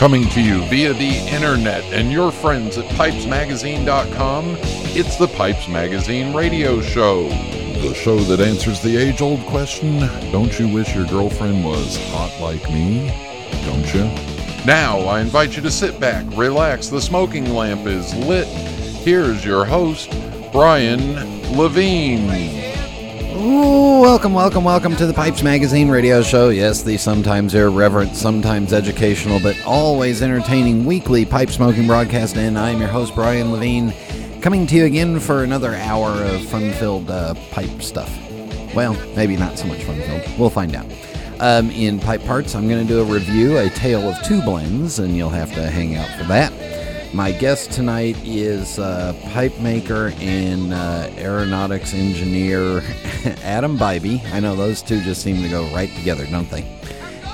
Coming to you via the internet and your friends at pipesmagazine.com, it's the Pipes Magazine radio show. The show that answers the age old question Don't you wish your girlfriend was hot like me? Don't you? Now, I invite you to sit back, relax, the smoking lamp is lit. Here's your host, Brian Levine. Welcome, welcome, welcome to the Pipes Magazine radio show. Yes, the sometimes irreverent, sometimes educational, but always entertaining weekly pipe smoking broadcast. And I'm your host, Brian Levine, coming to you again for another hour of fun filled uh, pipe stuff. Well, maybe not so much fun filled. We'll find out. Um, in pipe parts, I'm going to do a review, a tale of two blends, and you'll have to hang out for that. My guest tonight is uh, pipe maker and uh, aeronautics engineer Adam Bybee. I know those two just seem to go right together, don't they?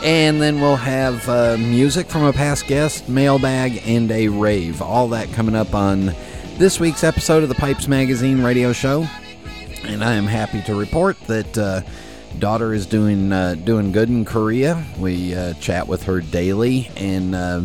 And then we'll have uh, music from a past guest, mailbag, and a rave. All that coming up on this week's episode of the Pipes Magazine radio show. And I am happy to report that uh, daughter is doing uh, doing good in Korea. We uh, chat with her daily, and uh,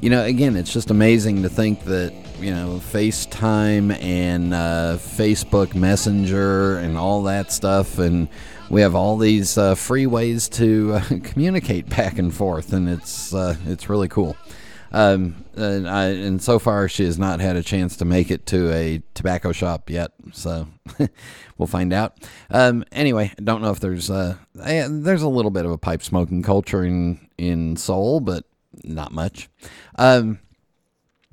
you know, again, it's just amazing to think that you know FaceTime and uh, Facebook Messenger and all that stuff, and we have all these uh, free ways to uh, communicate back and forth, and it's uh, it's really cool. Um, and, I, and so far, she has not had a chance to make it to a tobacco shop yet, so we'll find out. Um, anyway, I don't know if there's uh, eh, there's a little bit of a pipe smoking culture in in Seoul, but not much. Um,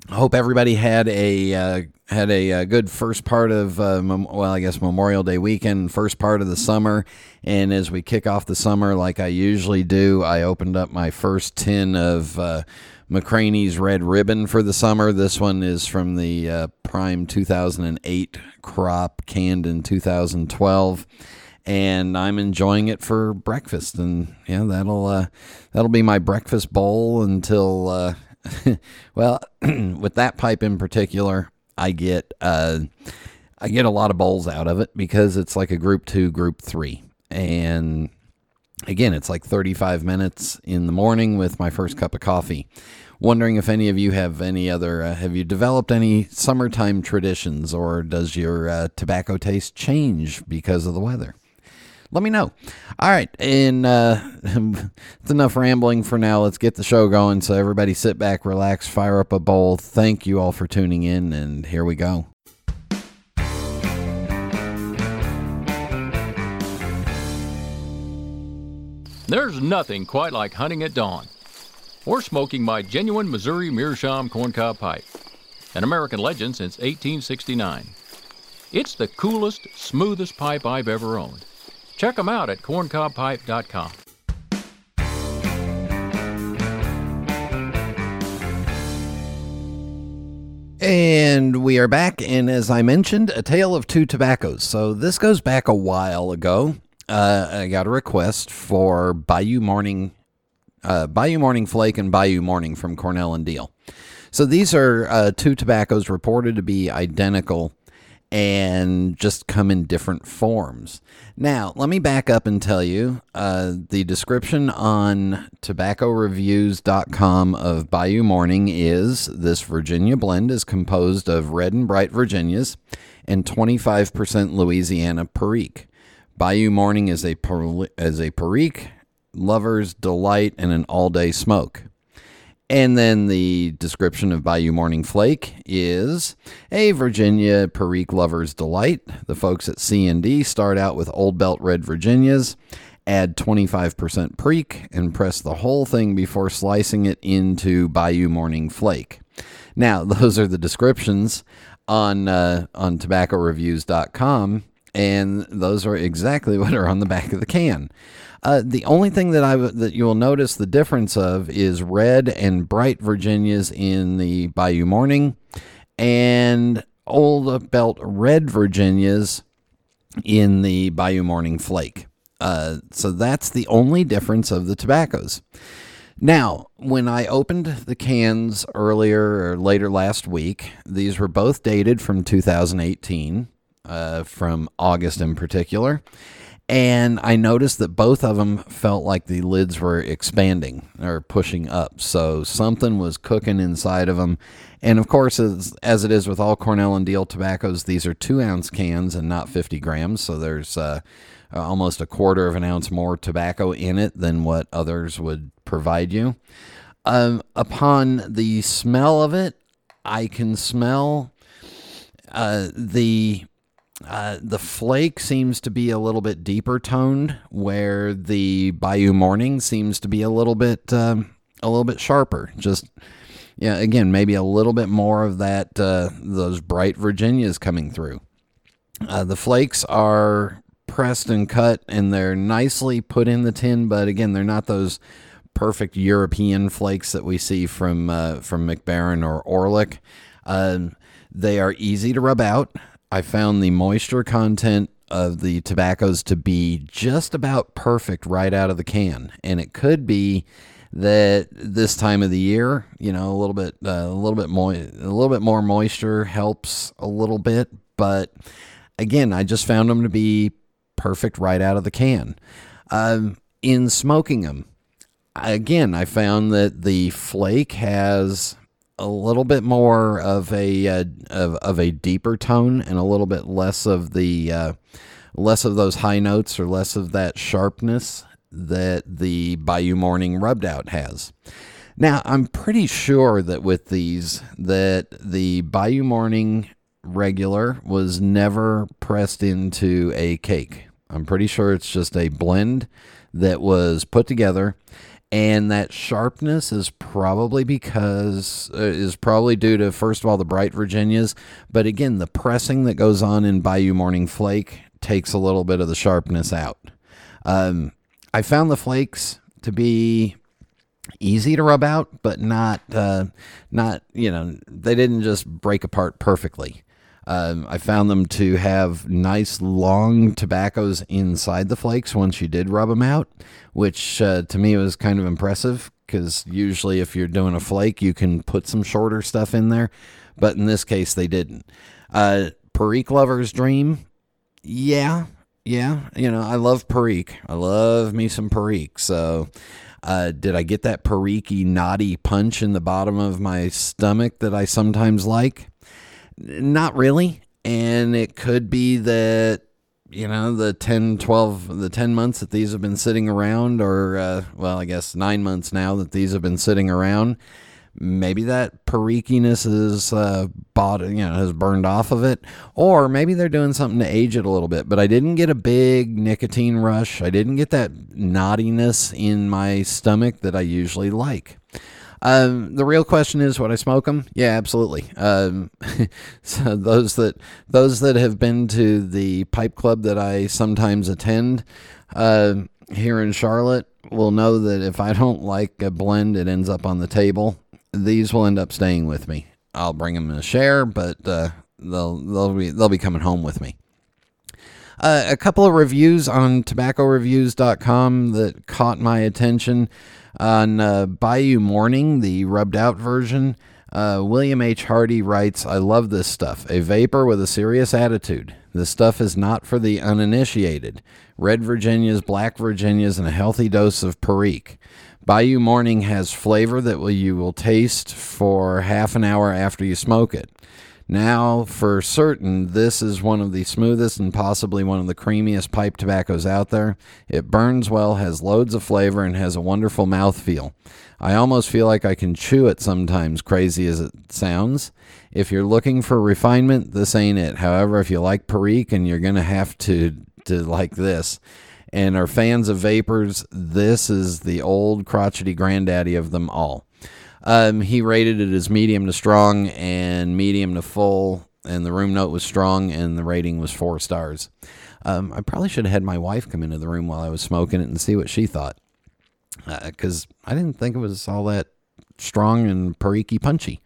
I hope everybody had a uh, had a, uh good first part of uh, mem- well, I guess Memorial Day weekend, first part of the summer. And as we kick off the summer, like I usually do, I opened up my first tin of uh, McCranie's Red Ribbon for the summer. This one is from the uh, Prime 2008 crop, canned in 2012 and I'm enjoying it for breakfast. And yeah, that'll uh, that'll be my breakfast bowl until uh, well, with that pipe in particular, I get uh, I get a lot of bowls out of it because it's like a group two, group three, and again, it's like 35 minutes in the morning with my first cup of coffee. Wondering if any of you have any other, uh, have you developed any summertime traditions or does your uh, tobacco taste change because of the weather? Let me know. All right, and uh, it's enough rambling for now. Let's get the show going. So everybody, sit back, relax, fire up a bowl. Thank you all for tuning in, and here we go. There's nothing quite like hunting at dawn or smoking my genuine Missouri Meerschaum corncob pipe, an American legend since 1869. It's the coolest, smoothest pipe I've ever owned. Check them out at corncobpipe.com. And we are back, and as I mentioned, a tale of two tobaccos. So this goes back a while ago. Uh, I got a request for Bayou Morning, uh, Bayou Morning Flake and Bayou Morning from Cornell and Deal. So these are uh, two tobaccos reported to be identical and just come in different forms. Now, let me back up and tell you uh, the description on tobaccoreviews.com of Bayou Morning is this Virginia blend is composed of red and bright Virginias and 25% Louisiana Perique. Bayou Morning is a, is a Perique lover's delight and an all day smoke. And then the description of Bayou Morning Flake is a Virginia Perique lover's delight. The folks at C&D start out with Old Belt Red Virginias, add 25% Perique, and press the whole thing before slicing it into Bayou Morning Flake. Now, those are the descriptions on uh, on tobaccoreviews.com, and those are exactly what are on the back of the can. Uh, the only thing that I that you will notice the difference of is red and bright Virginias in the Bayou Morning, and Old Belt red Virginias in the Bayou Morning Flake. Uh, so that's the only difference of the tobaccos. Now, when I opened the cans earlier or later last week, these were both dated from 2018, uh, from August in particular and I noticed that both of them felt like the lids were expanding or pushing up. So something was cooking inside of them. And of course, as, as it is with all Cornell and Deal tobaccos, these are two ounce cans and not 50 grams. So there's uh, almost a quarter of an ounce more tobacco in it than what others would provide you. Um, upon the smell of it, I can smell uh, the uh, the flake seems to be a little bit deeper toned, where the Bayou Morning seems to be a little bit um, a little bit sharper. Just yeah, again, maybe a little bit more of that uh, those bright Virginias coming through. Uh, the flakes are pressed and cut, and they're nicely put in the tin, but again, they're not those perfect European flakes that we see from uh, from Mac Baren or Orlik. Um, they are easy to rub out. I found the moisture content of the tobaccos to be just about perfect right out of the can, and it could be that this time of the year, you know, a little bit, uh, a little bit more, a little bit more moisture helps a little bit. But again, I just found them to be perfect right out of the can. Um, in smoking them, again, I found that the flake has a little bit more of a uh, of, of a deeper tone and a little bit less of the uh, less of those high notes or less of that sharpness that the Bayou Morning rubbed out has. Now, I'm pretty sure that with these that the Bayou Morning regular was never pressed into a cake. I'm pretty sure it's just a blend that was put together and that sharpness is probably because uh, is probably due to first of all the bright Virginias, but again the pressing that goes on in Bayou Morning Flake takes a little bit of the sharpness out. Um, I found the flakes to be easy to rub out, but not uh, not you know they didn't just break apart perfectly. Um, I found them to have nice long tobaccos inside the flakes once you did rub them out, which uh, to me was kind of impressive because usually if you're doing a flake, you can put some shorter stuff in there. But in this case, they didn't. Uh, Perique Lover's Dream, yeah, yeah. You know, I love Perique. I love me some Perique. So, uh, did I get that Perique naughty punch in the bottom of my stomach that I sometimes like? Not really. And it could be that, you know, the 10, 12, the 10 months that these have been sitting around, or, uh, well, I guess nine months now that these have been sitting around, maybe that periquiness is uh, bought, you know, has burned off of it, or maybe they're doing something to age it a little bit. But I didn't get a big nicotine rush. I didn't get that knottiness in my stomach that I usually like. Um, the real question is, would I smoke them? Yeah, absolutely. Um, so those that those that have been to the pipe club that I sometimes attend uh, here in Charlotte will know that if I don't like a blend, it ends up on the table. These will end up staying with me. I'll bring them a share, but uh, they'll they'll be they'll be coming home with me. Uh, a couple of reviews on tobaccoreviews.com that caught my attention. On uh, Bayou Morning, the rubbed out version, uh, William H. Hardy writes, I love this stuff. A VaPer with a serious attitude. This stuff is not for the uninitiated. Red Virginias, Black Virginias, and a healthy dose of Perique. Bayou Morning has flavor that will, you will taste for half an hour after you smoke it. Now, for certain, this is one of the smoothest and possibly one of the creamiest pipe tobaccos out there. It burns well, has loads of flavor, and has a wonderful mouthfeel. I almost feel like I can chew it sometimes, crazy as it sounds. If you're looking for refinement, this ain't it. However, if you like Perique and you're going to have to to like this and are fans of VaPers, this is the old crotchety granddaddy of them all. Um, he rated it as medium to strong and medium to full, and the room note was strong, and the rating was four stars. Um, I probably should have had my wife come into the room while I was smoking it and see what she thought, because uh, I didn't think it was all that strong and perique punchy.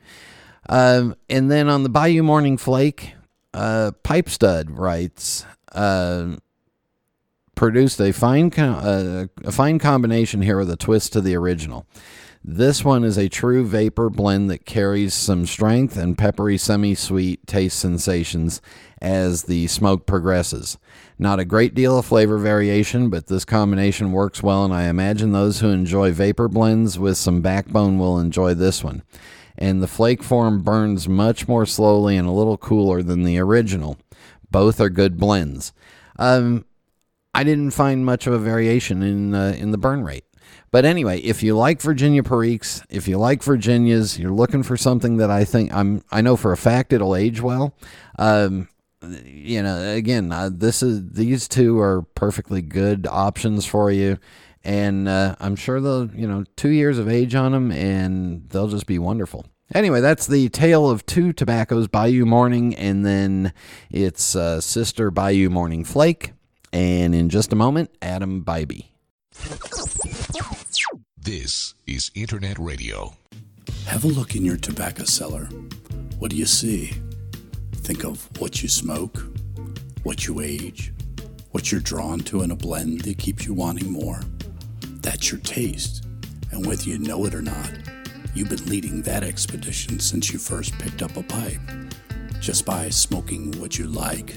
Um, and then on the Bayou Morning Flake, uh, Pipe Stud writes, uh, produced a fine uh, a fine combination here with a twist to the original. This one is a true VaPer blend that carries some strength and peppery semi sweet taste sensations as the smoke progresses. Not a great deal of flavor variation, but this combination works well, and I imagine those who enjoy VaPer blends with some backbone will enjoy this one. And the flake form burns much more slowly and a little cooler than the original. Both are good blends. Um, I didn't find much of a variation in uh, in the burn rate. But anyway, if you like Virginia Periques, if you like Virginias, you're looking for something that I think I'm I know for a fact it'll age well. Um, you know, again, uh, this is these two are perfectly good options for you, and uh, I'm sure they'll you know two years of age on them, and they'll just be wonderful. Anyway, that's the tale of two tobaccos, Bayou Morning, and then its uh, sister Bayou Morning Flake. And in just a moment, Adam Bybee. This is Internet Radio. Have a look in your tobacco cellar. What do you see? Think of what you smoke, what you age, what you're drawn to in a blend that keeps you wanting more. That's your taste. And whether you know it or not, you've been leading that expedition since you first picked up a pipe, just by smoking what you like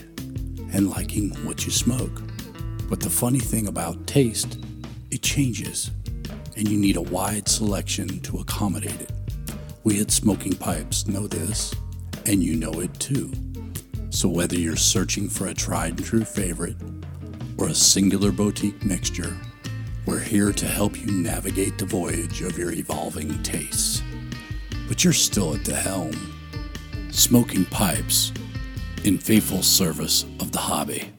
and liking what you smoke. But the funny thing about taste, it changes, and you need a wide selection to accommodate it. We at Smoking Pipes know this, and you know it too. So whether you're searching for a tried and true favorite or a singular boutique mixture, we're here to help you navigate the voyage of your evolving tastes. But you're still at the helm. Smoking Pipes, in faithful service of the hobby.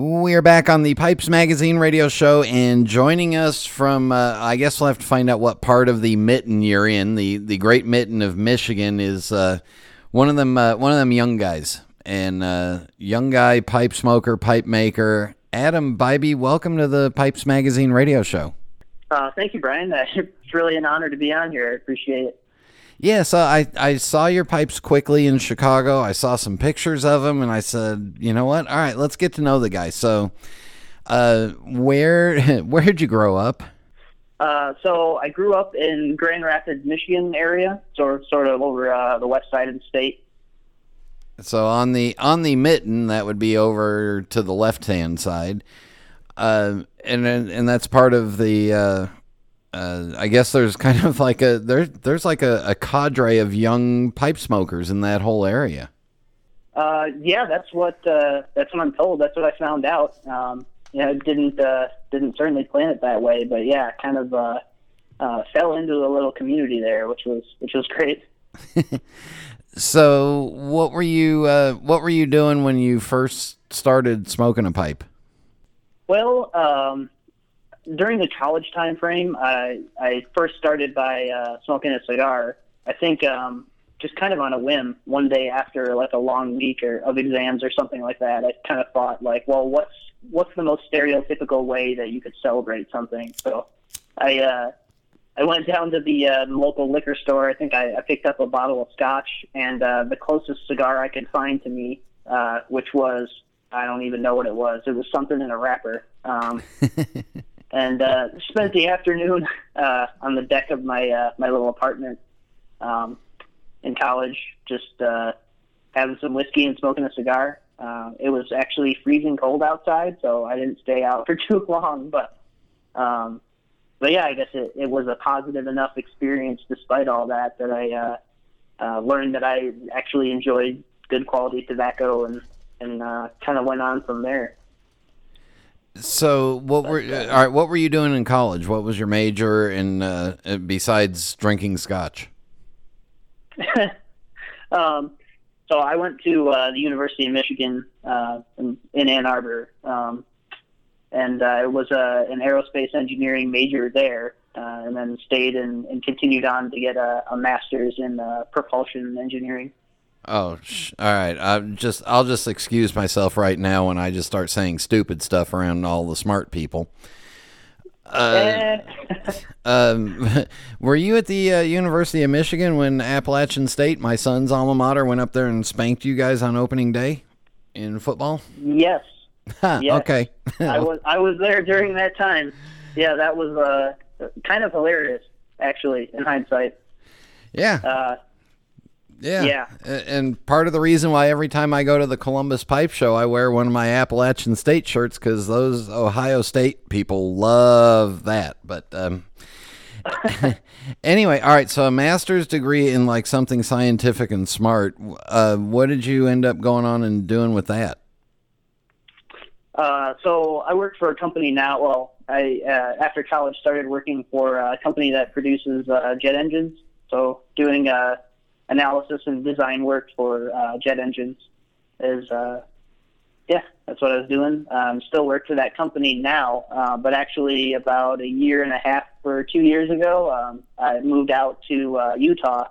We're back on the Pipes Magazine radio show, and joining us from, uh, I guess we'll have to find out what part of the mitten you're in. The the Great Mitten of Michigan is uh, one of them. Uh, one of them young guys, and uh, young guy pipe smoker, pipe maker, Adam Bybee. Welcome to the Pipes Magazine radio show. Uh, thank you, Brian. It's really an honor to be on here. I appreciate it. Yeah, so I, I saw your pipes quickly in Chicago. I saw some pictures of them, and I said, you know what? All right, let's get to know the guy. So, uh, where where did you grow up? Uh, so I grew up in Grand Rapids, Michigan area, sort sort of over uh, the west side of the state. So on the on the mitten, that would be over to the left hand side, uh, and and that's part of the uh, I guess there's kind of like a there there's like a, a cadre of young pipe smokers in that whole area. Uh, yeah, that's what uh, that's what I'm told. That's what I found out. Um, you know, didn't uh, didn't certainly plan it that way, but yeah, kind of uh, uh, fell into a little community there, which was which was great. so, what were you uh, what were you doing when you first started smoking a pipe? Well, um, during the college time frame, I I first started by uh, smoking a cigar. I think um, just kind of on a whim one day after like a long week or of exams or something like that. I kind of thought like, well, what's what's the most stereotypical way that you could celebrate something? So I uh, I went down to the, uh, local liquor store. I think I, I picked up a bottle of scotch and uh, the closest cigar I could find to me, uh, which was I don't even know what it was. It was something in a wrapper. Um, and uh, spent the afternoon uh, on the deck of my uh, my little apartment um, in college, just uh, having some whiskey and smoking a cigar. Uh, it was actually freezing cold outside, so I didn't stay out for too long. But um, but yeah, I guess it, it was a positive enough experience, despite all that, that I uh, uh, learned that I actually enjoyed good quality tobacco and and uh, kind of went on from there. So what were all right? What were you doing in college? What was your major, and uh, besides drinking scotch? um, so I went to uh, the University of Michigan uh, in, in, Ann Arbor, um, and uh, it was uh, an aerospace engineering major there, uh, and then stayed and, and, continued on to get a, a master's in uh, propulsion engineering. Oh, sh- all right. I'm just I'll just excuse myself right now when I just start saying stupid stuff around all the smart people. Uh, um, were you at the uh, University of Michigan when Appalachian State, my son's alma mater, went up there and spanked you guys on opening day in football? Yes. Yes. Okay. I was I was there during that time. Yeah, that was uh, kind of hilarious, actually, in hindsight. yeah. Uh, Yeah. Yeah. And part of the reason why every time I go to the Columbus Pipe Show, I wear one of my Appalachian State shirts because those Ohio State people love that. But um, anyway, all right. So a master's degree in like something scientific and smart. Uh, what did you end up going on and doing with that? Uh, so I work for a company now. Well, I uh, after college started working for a company that produces uh, jet engines. So doing uh, analysis and design work for uh, jet engines is uh, yeah, that's what I was doing. Um, still work for that company now, uh, but actually about a year and a half or two years ago, um, I moved out to uh, Utah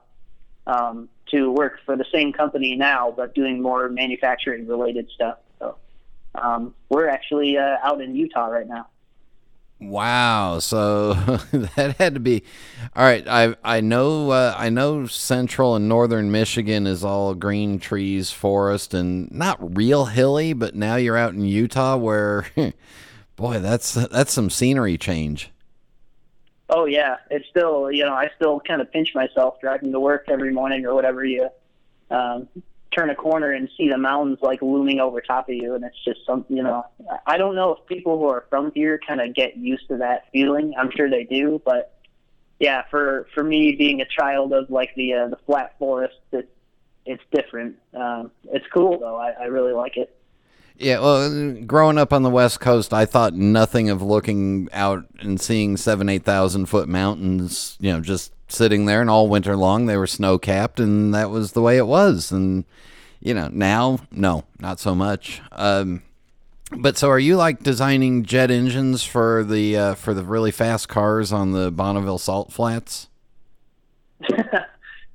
um, to work for the same company now, but doing more manufacturing related stuff. So um, we're actually uh, out in Utah right now. Wow. So that had to be all right. I I know uh, I know central and northern Michigan is all green trees, forest, and not real hilly. But now you're out in Utah, where, boy, that's that's some scenery change. Oh yeah, it's still you know I still kind of pinch myself driving to work every morning or whatever. You um, turn a corner and see the mountains like looming over top of you, and it's just some, you know. I don't know if people who are from here kind of get used to that feeling. I'm sure they do, but yeah, for for me being a child of like the uh, the flat forest, it's it's different. Um, it's cool though. I, I really like it. Yeah, well, growing up on the West Coast, I thought nothing of looking out and seeing seven, eight thousand foot mountains. You know, just sitting there, and all winter long they were snow capped, and that was the way it was. And you know, now, no, not so much. Um, but so, are you like designing jet engines for the uh, for the really fast cars on the Bonneville Salt Flats?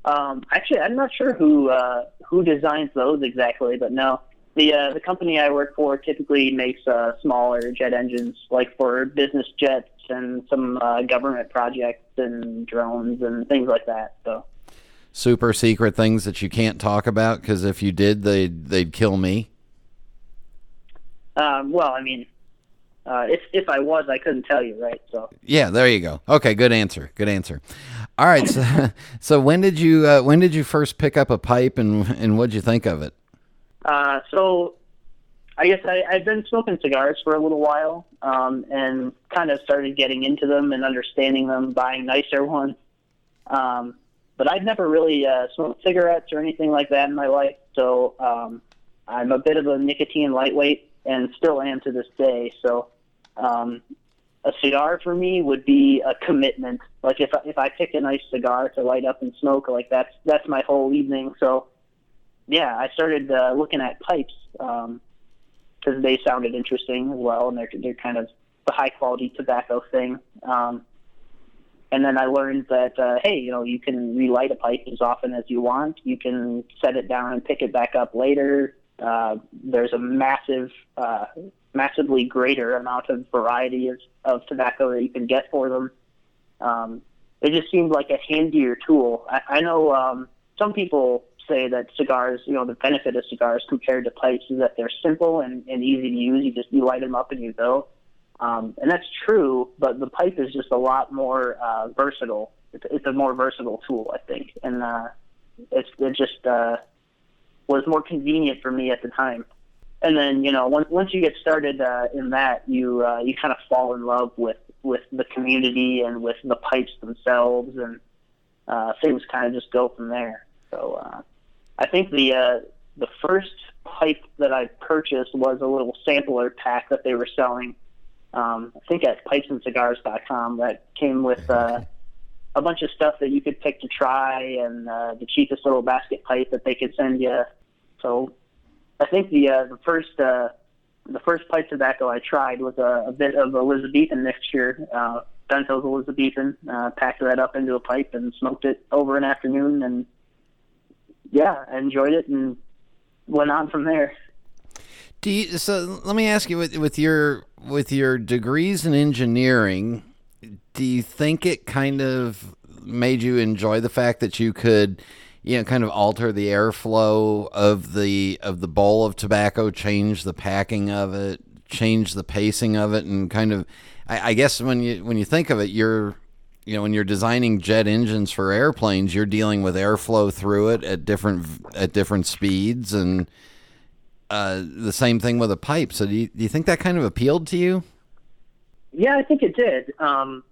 um, actually, I'm not sure who uh, who designs those exactly, but no, the uh, the company I work for typically makes uh, smaller jet engines, like for business jets and some uh, government projects and drones and things like that. So, Super secret things that you can't talk about because if you did, they they'd kill me. um, well, I mean, uh, if if I was, I couldn't tell you, right? So, Yeah, there you go. Okay, good answer. Good answer. All right, so, so when did you uh, when did you first pick up a pipe and and what'd you think of it? Uh, so I guess I, I've been smoking cigars for a little while, um, and kind of started getting into them and understanding them, buying nicer ones. Um, but I've never really uh, smoked cigarettes or anything like that in my life, so um, I'm a bit of a nicotine lightweight, and still am to this day. So um, a cigar for me would be a commitment. Like if I, if I pick a nice cigar to light up and smoke, like that's that's my whole evening. So yeah, I started uh, looking at pipes because they sounded interesting as well, and they're they're kind of the high quality tobacco thing. Um, and then I learned that uh, hey, you know, you can relight a pipe as often as you want. You can set it down and pick it back up later. Uh, there's a massive, uh, massively greater amount of variety of, of tobacco that you can get for them. Um, it just seemed like a handier tool. I, I know um, some people say that cigars, you know, the benefit of cigars compared to pipes is that they're simple and, and easy to use. You just you light them up and you go, um, and that's true. But the pipe is just a lot more uh, versatile. It's, it's a more versatile tool, I think, and uh, it's it just uh, was more convenient for me at the time. And then you know, once once you get started uh, in that, you uh, you kind of fall in love with with the community and with the pipes themselves, and uh, things kind of just go from there. So uh, I think the uh, the first pipe that I purchased was a little sampler pack that they were selling. Um, I think at pipesandcigars.com that came with uh, a bunch of stuff that you could pick to try and uh, the cheapest little basket pipe that they could send you. So I think the uh, the first uh, the first pipe tobacco I tried was a, a bit of Elizabethan mixture, uh, Bento's Elizabethan. Uh, packed that up into a pipe and smoked it over an afternoon, and yeah, I enjoyed it and went on from there. Do you, so let me ask you with with your with your degrees in engineering do you think it kind of made you enjoy the fact that you could, you know, kind of alter the airflow of the of the bowl of tobacco, change the packing of it, change the pacing of it, and kind of, I, I guess when you when you think of it, you're you know when you're designing jet engines for airplanes you're dealing with airflow through it at different at different speeds and uh, the same thing with a pipe so do you, do you think that kind of appealed to you Yeah, I think it did. Um,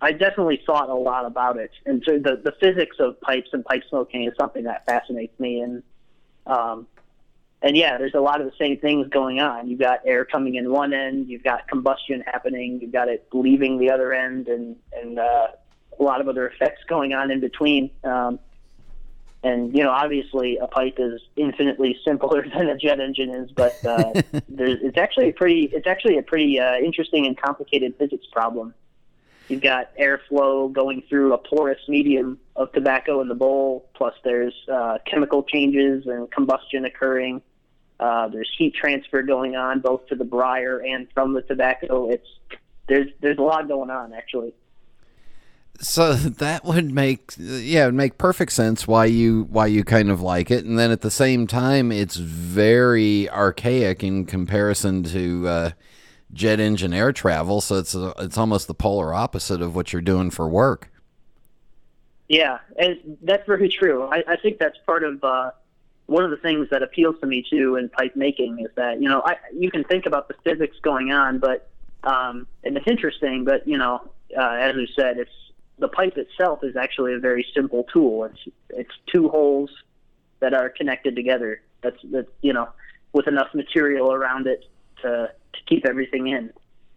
I definitely thought a lot about it, and so the the physics of pipes and pipe smoking is something that fascinates me. And um, and yeah, there's a lot of the same things going on. You've got air coming in one end, you've got combustion happening, you've got it leaving the other end, and and uh, a lot of other effects going on in between. Um, and you know, obviously, a pipe is infinitely simpler than a jet engine is, but uh, there's, it's actually a pretty it's actually a pretty uh, interesting and complicated physics problem. You've got airflow going through a porous medium of tobacco in the bowl, plus there's uh, chemical changes and combustion occurring. Uh, there's heat transfer going on both to the briar and from the tobacco. It's there's there's a lot going on actually. so that would make yeah it would make perfect sense why you why you kind of like it and then at the same time it's very archaic in comparison to uh, jet engine air travel so it's uh it's almost the polar opposite of what you're doing for work Yeah, and that's very true. I, I think that's part of uh, one of the things that appeals to me too in pipe making is that you know I you can think about the physics going on, but um, and it's interesting, but you know uh, as we said, it's the pipe itself is actually a very simple tool. It's it's two holes that are connected together. That's that you know with enough material around it to to keep everything in.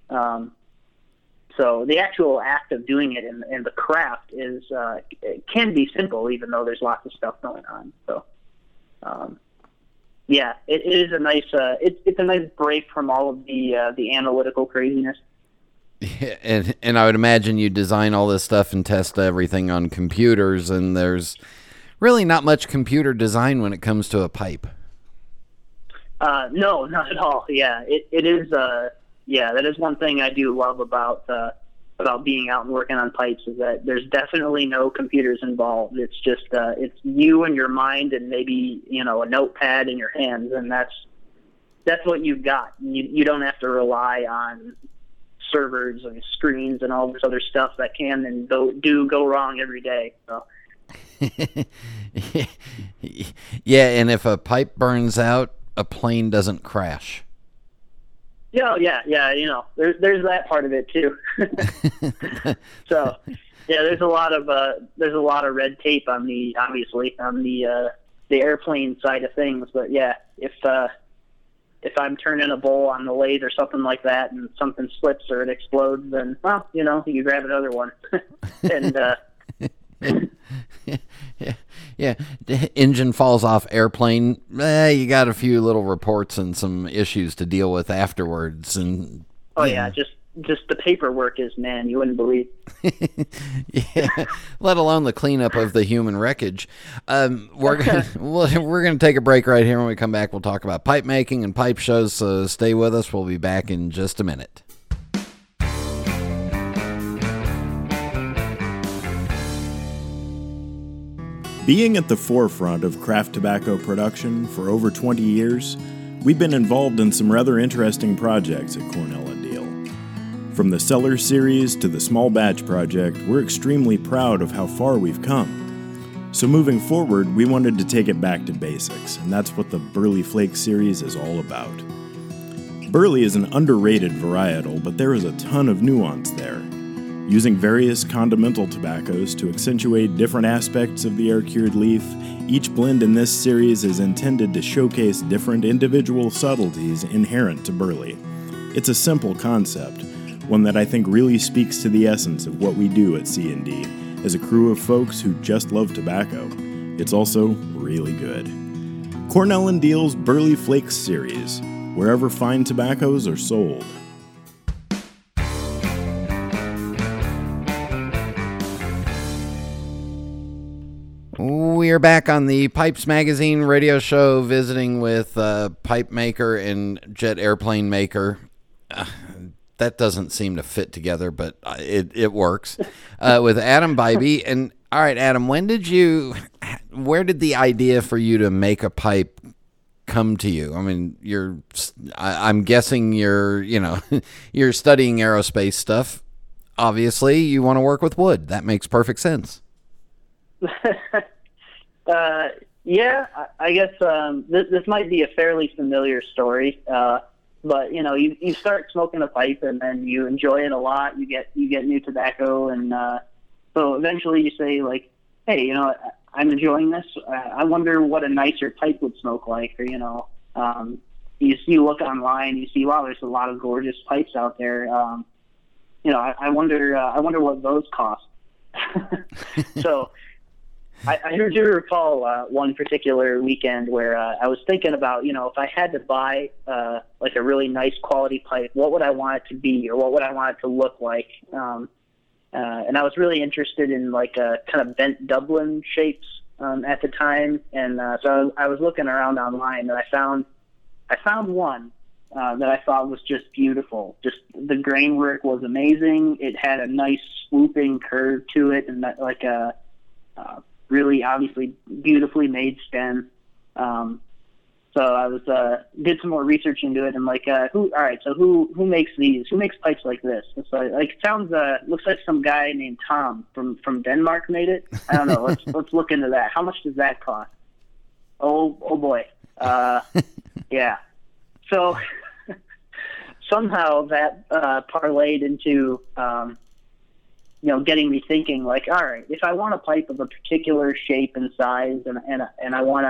Um, so the actual act of doing it and, the craft is uh, can be simple, even though there's lots of stuff going on. So, um, yeah, it, it is a nice uh, it's it's a nice break from all of the uh, the analytical craziness. Yeah, and and I would imagine you design all this stuff and test everything on computers and there's really not much computer design when it comes to a pipe Uh, no, not at all. Yeah, it, it is. Uh, yeah, that is one thing I do love about uh, about being out and working on pipes is that there's definitely no computers involved. It's just uh, it's you and your mind and maybe you know a notepad in your hands, and that's that's what you've got. You you don't have to rely on servers and screens and all this other stuff that can and do, do go wrong every day. So. yeah, and if a pipe burns out, a plane doesn't crash. Yeah, yeah, yeah. You know, there's there's that part of it too. so, yeah, there's a lot of uh, there's a lot of red tape on the obviously on the uh, the airplane side of things. But yeah, if uh, if I'm turning a bowl on the lathe or something like that, and something slips or it explodes, then well, you know, you grab another one, and uh, yeah, yeah. D- Engine falls off airplane. Eh, you got a few little reports and some issues to deal with afterwards, and oh yeah, just just the paperwork is man, you wouldn't believe. yeah, let alone the cleanup of the human wreckage. Um, we're gonna, we're going to take a break right here. When we come back, we'll talk about pipe making and pipe shows. So stay with us. We'll be back in just a minute. Being at the forefront of craft tobacco production for over 20 years, we've been involved in some rather interesting projects at Cornell and Deal. From the Cellar series to the Small Batch project, we're extremely proud of how far we've come. So, moving forward, we wanted to take it back to basics, and that's what the Burley Flake series is all about. Burley is an underrated varietal, but there is a ton of nuance there. Using various condimental tobaccos to accentuate different aspects of the air cured leaf, each blend in this series is intended to showcase different individual subtleties inherent to Burley. It's a simple concept, one that I think really speaks to the essence of what we do at C&D as a crew of folks who just love tobacco. It's also really good. Cornell and Deal's Burley Flakes series, wherever fine tobaccos are sold. We are back on the Pipes Magazine radio show, visiting with uh, pipe maker and jet airplane maker. Uh, that doesn't seem to fit together, but uh, it it works. Uh, with Adam Bybee, and all right, Adam, when did you? Where did the idea for you to make a pipe come to you? I mean, you're. I, I'm guessing you're. You know, you're studying aerospace stuff. Obviously, you want to work with wood. That makes perfect sense. uh, yeah, I, I guess um, this, this might be a fairly familiar story. Uh, but you know, you you start smoking a pipe and then you enjoy it a lot. You get you get new tobacco, and uh, so eventually you say like, hey, you know, I'm enjoying this. I wonder what a nicer pipe would smoke like, or you know, um, you you look online, you see wow, there's a lot of gorgeous pipes out there. Um, you know, I, I wonder uh, I wonder what those cost. so I, I do recall uh, one particular weekend where uh, I was thinking about, you know, if I had to buy uh, like a really nice quality pipe, what would I want it to be, or what would I want it to look like? Um, uh, and I was really interested in like uh, kind of bent Dublin shapes um, at the time, and uh, so I was looking around online, and I found I found one uh, that I thought was just beautiful. Just the grain work was amazing. It had a nice swooping curve to it, and that, like a uh, really obviously beautifully made stem. Um, so I was uh, did some more research into it and like uh, who all right so who who makes these? Who makes pipes like this? It's like, like it sounds uh looks like some guy named Tom from from Denmark made it. I don't know. Let's let's look into that. How much does that cost? Oh oh boy. Uh, yeah. So somehow that uh, parlayed into um, you know, getting me thinking like, all right, if I want a pipe of a particular shape and size, and and and I want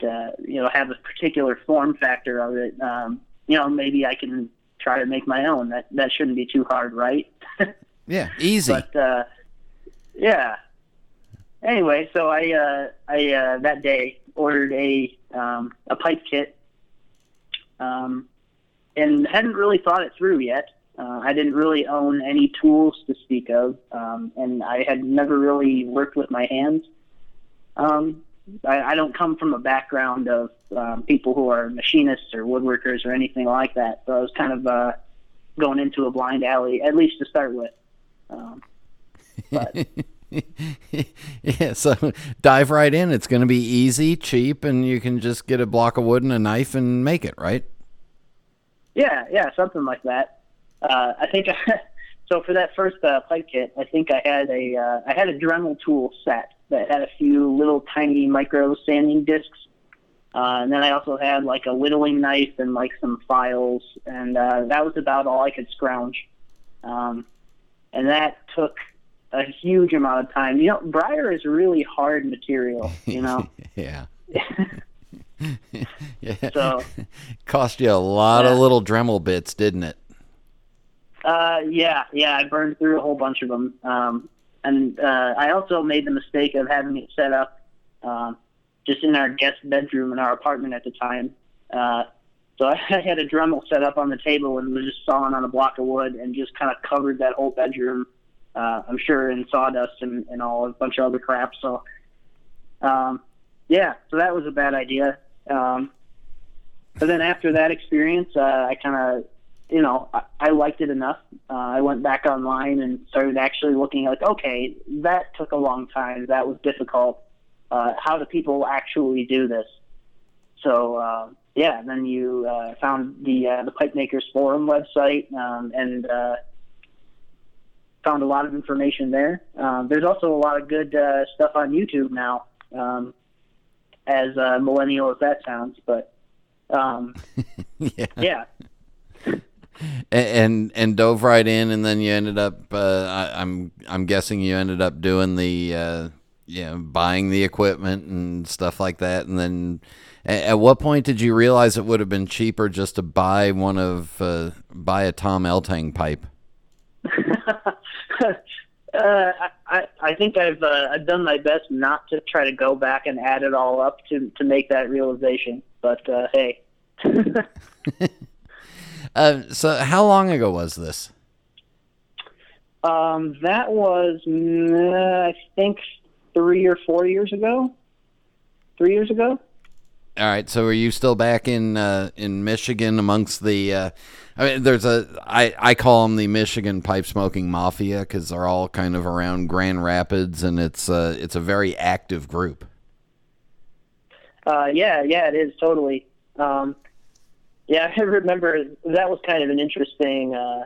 to, uh, you know, have a particular form factor of it, um, you know, maybe I can try to make my own. That that shouldn't be too hard, right? yeah, easy. But uh, yeah. Anyway, so I uh, I uh, that day ordered a um, a pipe kit, um, and hadn't really thought it through yet. Uh, I didn't really own any tools to speak of, um, and I had never really worked with my hands. Um, I, I don't come from a background of um, people who are machinists or woodworkers or anything like that, so I was kind of uh, going into a blind alley, at least to start with. Um, but. yeah, so dive right in. It's going to be easy, cheap, and you can just get a block of wood and a knife and make it, right? Yeah, yeah, something like that uh, I think I, so. For that first uh, pipe kit, I think I had a uh, I had a Dremel tool set that had a few little tiny micro sanding discs, uh, and then I also had like a whittling knife and like some files, and uh, that was about all I could scrounge. Um, and that took a huge amount of time. You know, briar is really hard material. You know. yeah. yeah. So cost you a lot yeah. of little Dremel bits, didn't it? Uh, yeah, yeah, I burned through a whole bunch of them. Um, and uh, I also made the mistake of having it set up uh, just in our guest bedroom in our apartment at the time. Uh, so I had a Dremel set up on the table and was just sawing on a block of wood and just kind of covered that whole bedroom. Uh, I'm sure in sawdust and, and all a bunch of other crap. So, um, yeah, so that was a bad idea. Um, but then after that experience, uh, I kind of you know, I, I liked it enough. Uh, I went back online and started actually looking like, okay, that took a long time. That was difficult. Uh, how do people actually do this? So uh, yeah, then you uh, found the uh, the Pipe Makers Forum website um, and uh, found a lot of information there. Um, there's also a lot of good uh, stuff on YouTube now, um, as uh, millennial as that sounds, but um, yeah. yeah and and dove right in, and then you ended up. Uh, I, am I'm, I'm guessing you ended up doing the, uh, you know, buying the equipment and stuff like that. And then, at, at what point did you realize it would have been cheaper just to buy one of uh, buy a Tom Eltang pipe? Uh, I, I think I've uh, I've done my best not to try to go back and add it all up to to make that realization. But uh, hey. Uh, so, how long ago was this? Um, that was, mm, I think, three or four years ago. Three years ago. All right. So are you still back in uh, in Michigan amongst the? Uh, I mean, there's a I I call them the Michigan pipe smoking mafia because they're all kind of around Grand Rapids, and it's uh, it's a very active group. Uh, yeah, yeah, it is totally. Um, yeah, I remember that was kind of an interesting uh,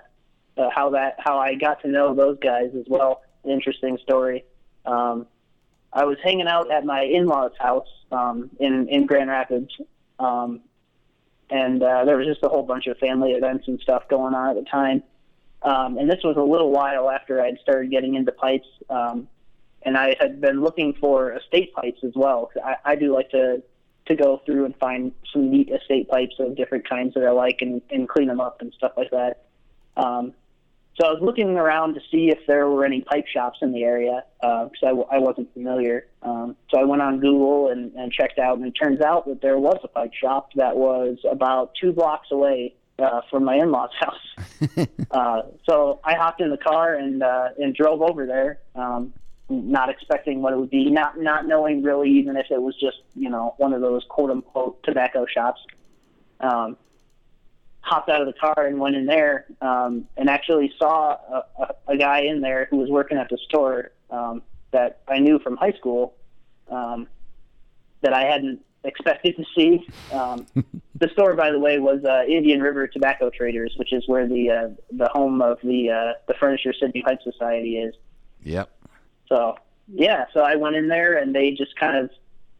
uh, how that how I got to know those guys as well. An interesting story. Um, I was hanging out at my in-laws' house um, in in Grand Rapids, um, and uh, there was just a whole bunch of family events and stuff going on at the time. Um, and this was a little while after I'd started getting into pipes, um, and I had been looking for estate pipes as well. I, I do like to to go through and find some neat estate pipes of different kinds that I like and, and clean them up and stuff like that. Um, so I was looking around to see if there were any pipe shops in the area because uh, I w- I wasn't familiar. Um, so I went on Google and, and checked out, and it turns out that there was a pipe shop that was about two blocks away uh, from my in-laws' house. uh, so I hopped in the car and uh, and drove over there. Um, not expecting what it would be, not not knowing really even if it was just you know one of those quote unquote tobacco shops. Um, hopped out of the car and went in there um, and actually saw a, a, a guy in there who was working at the store um, that I knew from high school um, that I hadn't expected to see. Um, the store, by the way, was uh, Indian River Tobacco Traders, which is where the uh, the home of the uh, the Furniture City Pipe Society is. Yep. So yeah, so I went in there and they just kind of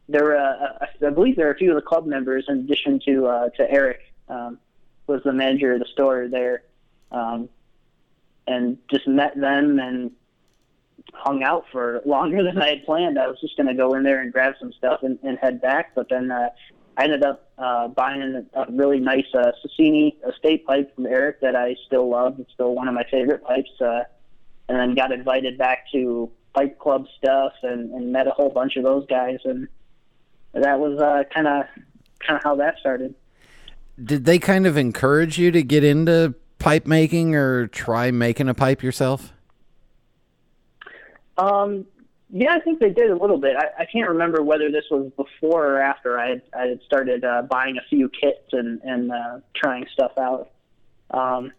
there were uh, I believe there were a few of the club members in addition to uh, to Eric um, was the manager of the store there, um, and just met them and hung out for longer than I had planned. I was just going to go in there and grab some stuff and, and head back, but then uh, I ended up uh, buying a, a really nice uh, Sasieni estate pipe from Eric that I still love. It's still one of my favorite pipes. Uh, and then got invited back to Pipe Club stuff and, and met a whole bunch of those guys, and that was kind of kind of how that started. Did they kind of encourage you to get into pipe making or try making a pipe yourself? Um, yeah, I think they did a little bit. I, I can't remember whether this was before or after I had, I had started uh, buying a few kits and and uh, trying stuff out. Um,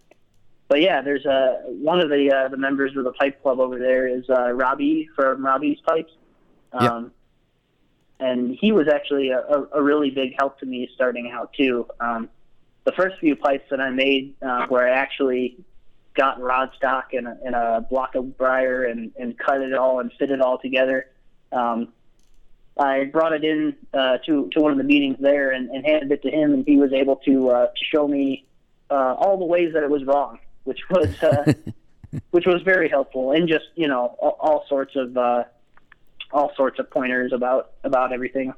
but yeah, there's a one of the uh, the members of the pipe club over there is uh, Robbie from Robbie's Pipes, um, and he was actually a, a, really big help to me starting out too. Um, the first few pipes that I made, uh, where I actually got rod stock and a, in a block of briar and, and cut it all and fit it all together. Um, I brought it in uh, to to one of the meetings there and, and handed it to him, and he was able to uh, to show me uh, all the ways that it was wrong which was uh, which was very helpful, and just you know all, all sorts of uh, all sorts of pointers about about everything.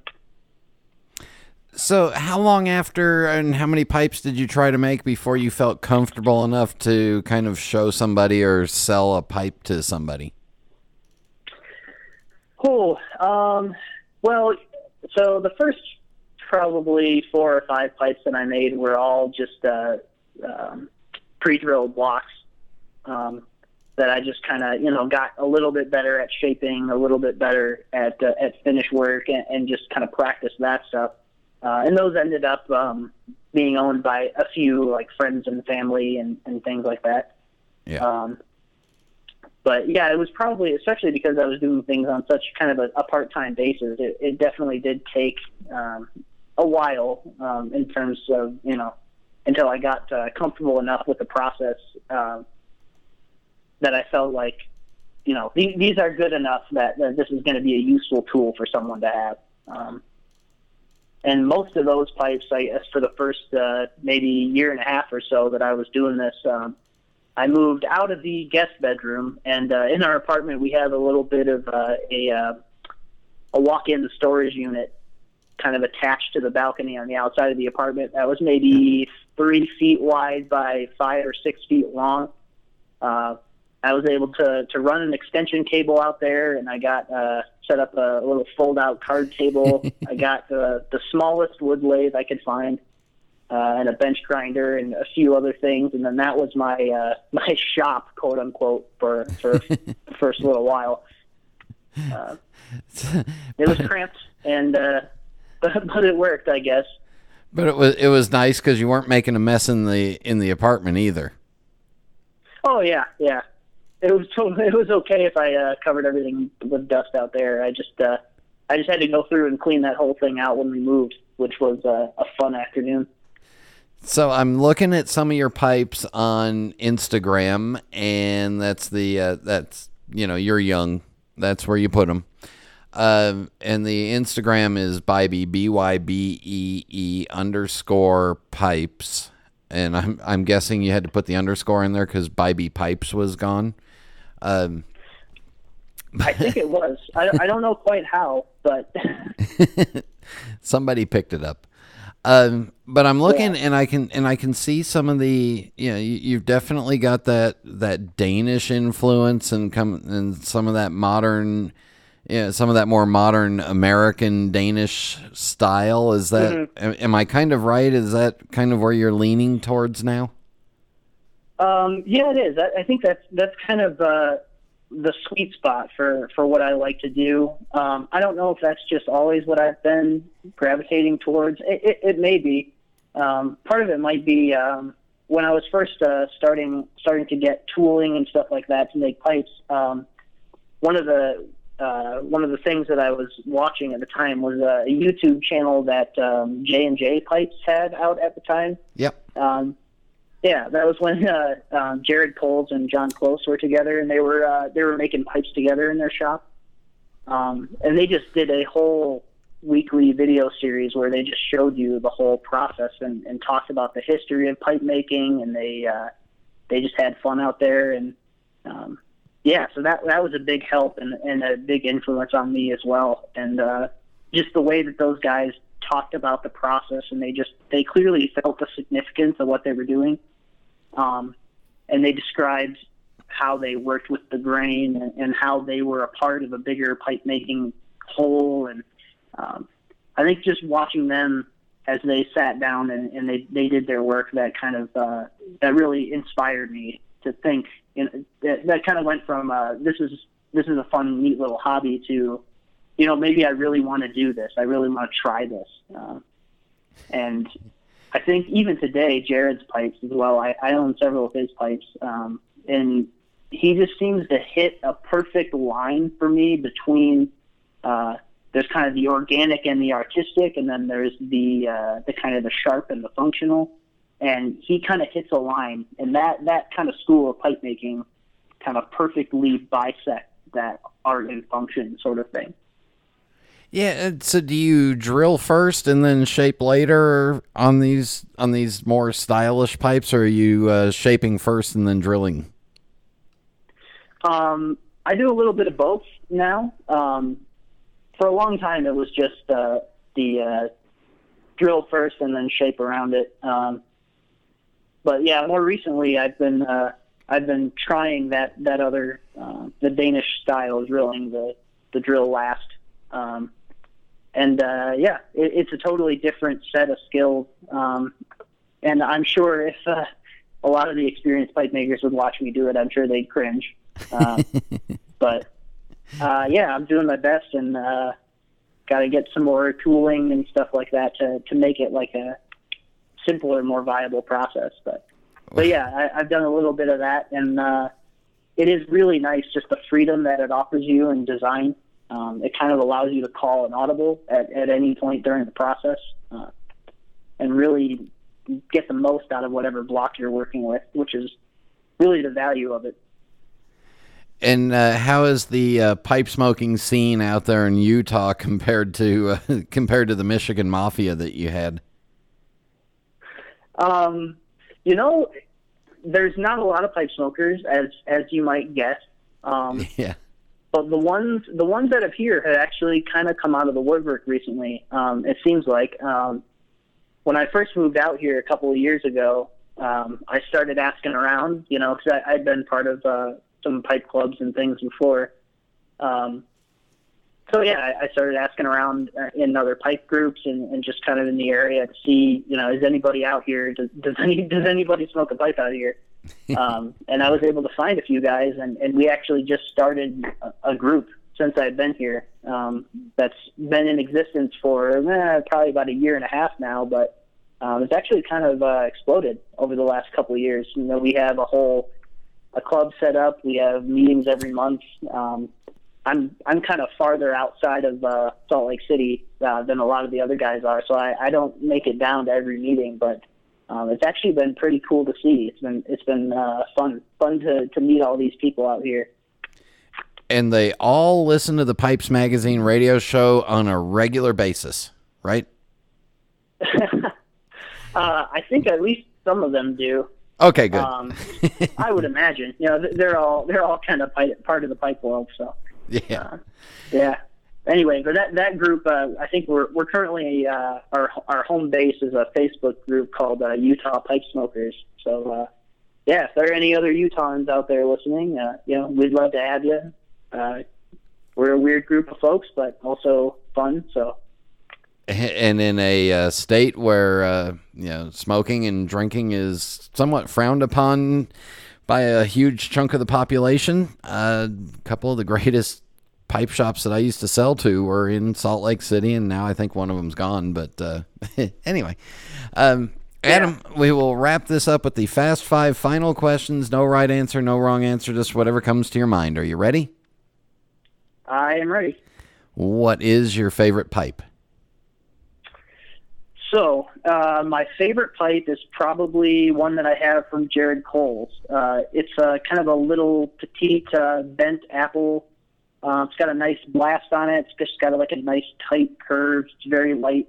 So, how long after and how many pipes did you try to make before you felt comfortable enough to kind of show somebody or sell a pipe to somebody? Oh, um, well, so the first probably four or five pipes that I made were all just uh, um, pre-drilled blocks um, that I just kind of you know got a little bit better at shaping, a little bit better at uh, at finish work, and, and just kind of practice that stuff. Uh, and those ended up um, being owned by a few like friends and family and, and things like that. Yeah. Um, but yeah, it was probably especially because I was doing things on such kind of a, a part-time basis. It, it definitely did take um, a while um, in terms of you know until I got uh, comfortable enough with the process uh, that I felt like, you know, these, these are good enough that, that this is going to be a useful tool for someone to have. Um, and most of those pipes, I guess, for the first uh, maybe year and a half or so that I was doing this, um, I moved out of the guest bedroom, and uh, in our apartment we have a little bit of uh, a uh, a walk-in storage unit kind of attached to the balcony on the outside of the apartment. That was maybe three feet wide by five or six feet long. Uh, I was able to to run an extension cable out there, and I got uh, set up a little fold out card table. I got the the smallest wood lathe I could find, uh, and a bench grinder, and a few other things. And then that was my uh, my shop, quote unquote, for for the first little while. Uh, it was cramped, and uh, but but it worked, I guess. But it was it was nice because you weren't making a mess in the in the apartment either. Oh yeah, yeah. It was it was okay if I uh, covered everything with dust out there. I just uh, I just had to go through and clean that whole thing out when we moved, which was uh, a fun afternoon. So I'm looking at some of your pipes on Instagram, and that's the uh, that's you know you're young. That's where you put them. Uh, and the Instagram is Bybee B Y B E E underscore pipes, and I'm I'm guessing you had to put the underscore in there because Bybee pipes was gone. Um, I think it was. I, I don't know quite how, but somebody picked it up. Um, but I'm looking and I can and I can see some of the you know you, you've definitely got that that Danish influence and come and some of that modern yeah, some of that more modern American Danish style. Is that am, am I kind of right? Is that kind of where you're leaning towards now? um, yeah, it is. I, I think that's that's kind of uh, the sweet spot for for what I like to do. Um, I don't know if that's just always what I've been gravitating towards. It, it, it may be. Um, part of it might be um, when I was first uh, starting starting to get tooling and stuff like that to make pipes. Um, one of the uh, one of the things that I was watching at the time was a YouTube channel that um, J and J Pipes had out at the time. Yep. Um, yeah, that was when uh, um, Jared Coles and John Close were together, and they were uh, they were making pipes together in their shop. Um, and they just did a whole weekly video series where they just showed you the whole process and, and talked about the history of pipe making, and they uh, they just had fun out there, and um, yeah, so that that was a big help and, and a big influence on me as well, and uh, just the way that those guys talked about the process, and they just they clearly felt the significance of what they were doing um, and they described how they worked with the grain and, and how they were a part of a bigger pipe making whole. And um, I think just watching them as they sat down and, and they, they did their work, that kind of uh, that really inspired me to think. You know, that, that kind of went from uh, this is this is a fun, neat little hobby to, you know, maybe I really want to do this. I really want to try this. Uh, and I think even today, Jared's pipes as well. I, I own several of his pipes, um, and he just seems to hit a perfect line for me between uh, there's kind of the organic and the artistic, and then there's the uh, the kind of the sharp and the functional. And he kind of hits a line, and that that kind of school of pipe making kind of perfectly bisect that art and function sort of thing. Yeah. uh, So do you drill first and then shape later on these on these more stylish pipes, or are you uh, shaping first and then drilling? Um, I do a little bit of both now. Um, for a long time, it was just uh, the uh, drill first and then shape around it. Um, but yeah, more recently, I've been uh, I've been trying that that other uh, the Danish style drilling, the the drill last. Um, and uh, yeah, it, it's a totally different set of skills. Um, and I'm sure if uh, a lot of the experienced pipe makers would watch me do it, I'm sure they'd cringe. Um, but uh, yeah, I'm doing my best and uh, got to get some more tooling and stuff like that to to make it like a simpler, more viable process. But but yeah, I, I've done a little bit of that, and uh, it is really nice just the freedom that it offers you in design. Um, it kind of allows you to call an audible at, at any point during the process uh, and really get the most out of whatever block you're working with, which is really the value of it. And uh, how is the uh, pipe smoking scene out there in Utah compared to uh, compared to the Michigan Mafia that you had? Um, you know, there's not a lot of pipe smokers, as as you might guess. Um, Yeah. but the ones the ones that have here have actually kind of come out of the woodwork recently. Um, it seems like um, when I first moved out here a couple of years ago, um, I started asking around. You know, because I'd been part of uh, some pipe clubs and things before. Um, so yeah, I, started asking around uh, in other pipe groups and, and just kind of in the area to see, you know, is anybody out here? Does does, any, does anybody smoke a pipe out here? um, and I was able to find a few guys, and, and we actually just started a, a group since I've been here. Um, that's been in existence for eh, probably about a year and a half now, but um, it's actually kind of uh, exploded over the last couple of years. You know, we have a whole a club set up. We have meetings every month. Um, I'm I'm kind of farther outside of uh, Salt Lake City uh, than a lot of the other guys are, so I, I don't make it down to every meeting. But um, it's actually been pretty cool to see. It's been it's been uh, fun fun to to meet all these people out here. And they all listen to the Pipes Magazine radio show on a regular basis, right? uh, I think at least some of them do. Okay, good. Um, I would imagine. You know, they're all they're all kind of part of the pipe world. So yeah. uh, yeah. Anyway, but that that group, uh, I think we're we're currently uh, our our home base is a Facebook group called uh, Utah Pipe Smokers. So uh, yeah, if there are any other Utahns out there listening, uh, you know, we'd love to have you. Uh, we're a weird group of folks, but also fun. So and in a uh, state where uh, you know smoking and drinking is somewhat frowned upon by a huge chunk of the population, uh, a couple of the greatest pipe shops that I used to sell to were in Salt Lake City, and now I think one of them's gone. But uh, anyway, um, Adam, we will wrap this up with the fast five final questions. No right answer, no wrong answer, just whatever comes to your mind. Are you ready? I am ready. What is your favorite pipe? So, uh, my favorite pipe is probably one that I have from Jared Coles. Uh, it's uh, kind of a little petite uh, bent apple. Uh, it's got a nice blast on it. It's just got a, like a nice tight curve. It's very light.